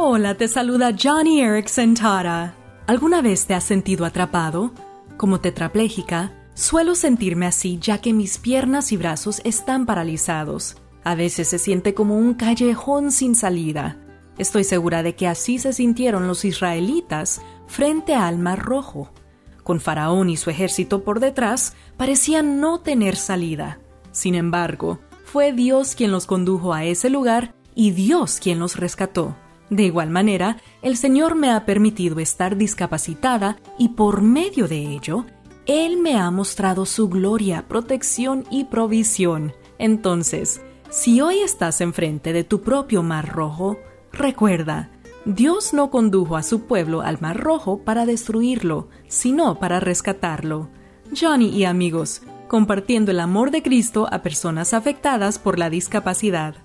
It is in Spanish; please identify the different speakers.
Speaker 1: Hola, te saluda Johnny Erickson Tara. ¿Alguna vez te has sentido atrapado? Como tetrapléjica, suelo sentirme así ya que mis piernas y brazos están paralizados. A veces se siente como un callejón sin salida. Estoy segura de que así se sintieron los israelitas frente al Mar Rojo. Con Faraón y su ejército por detrás, parecían no tener salida. Sin embargo, fue Dios quien los condujo a ese lugar y Dios quien los rescató. De igual manera, el Señor me ha permitido estar discapacitada y por medio de ello, Él me ha mostrado su gloria, protección y provisión. Entonces, si hoy estás enfrente de tu propio mar rojo, recuerda, Dios no condujo a su pueblo al mar rojo para destruirlo, sino para rescatarlo. Johnny y amigos, compartiendo el amor de Cristo a personas afectadas por la discapacidad.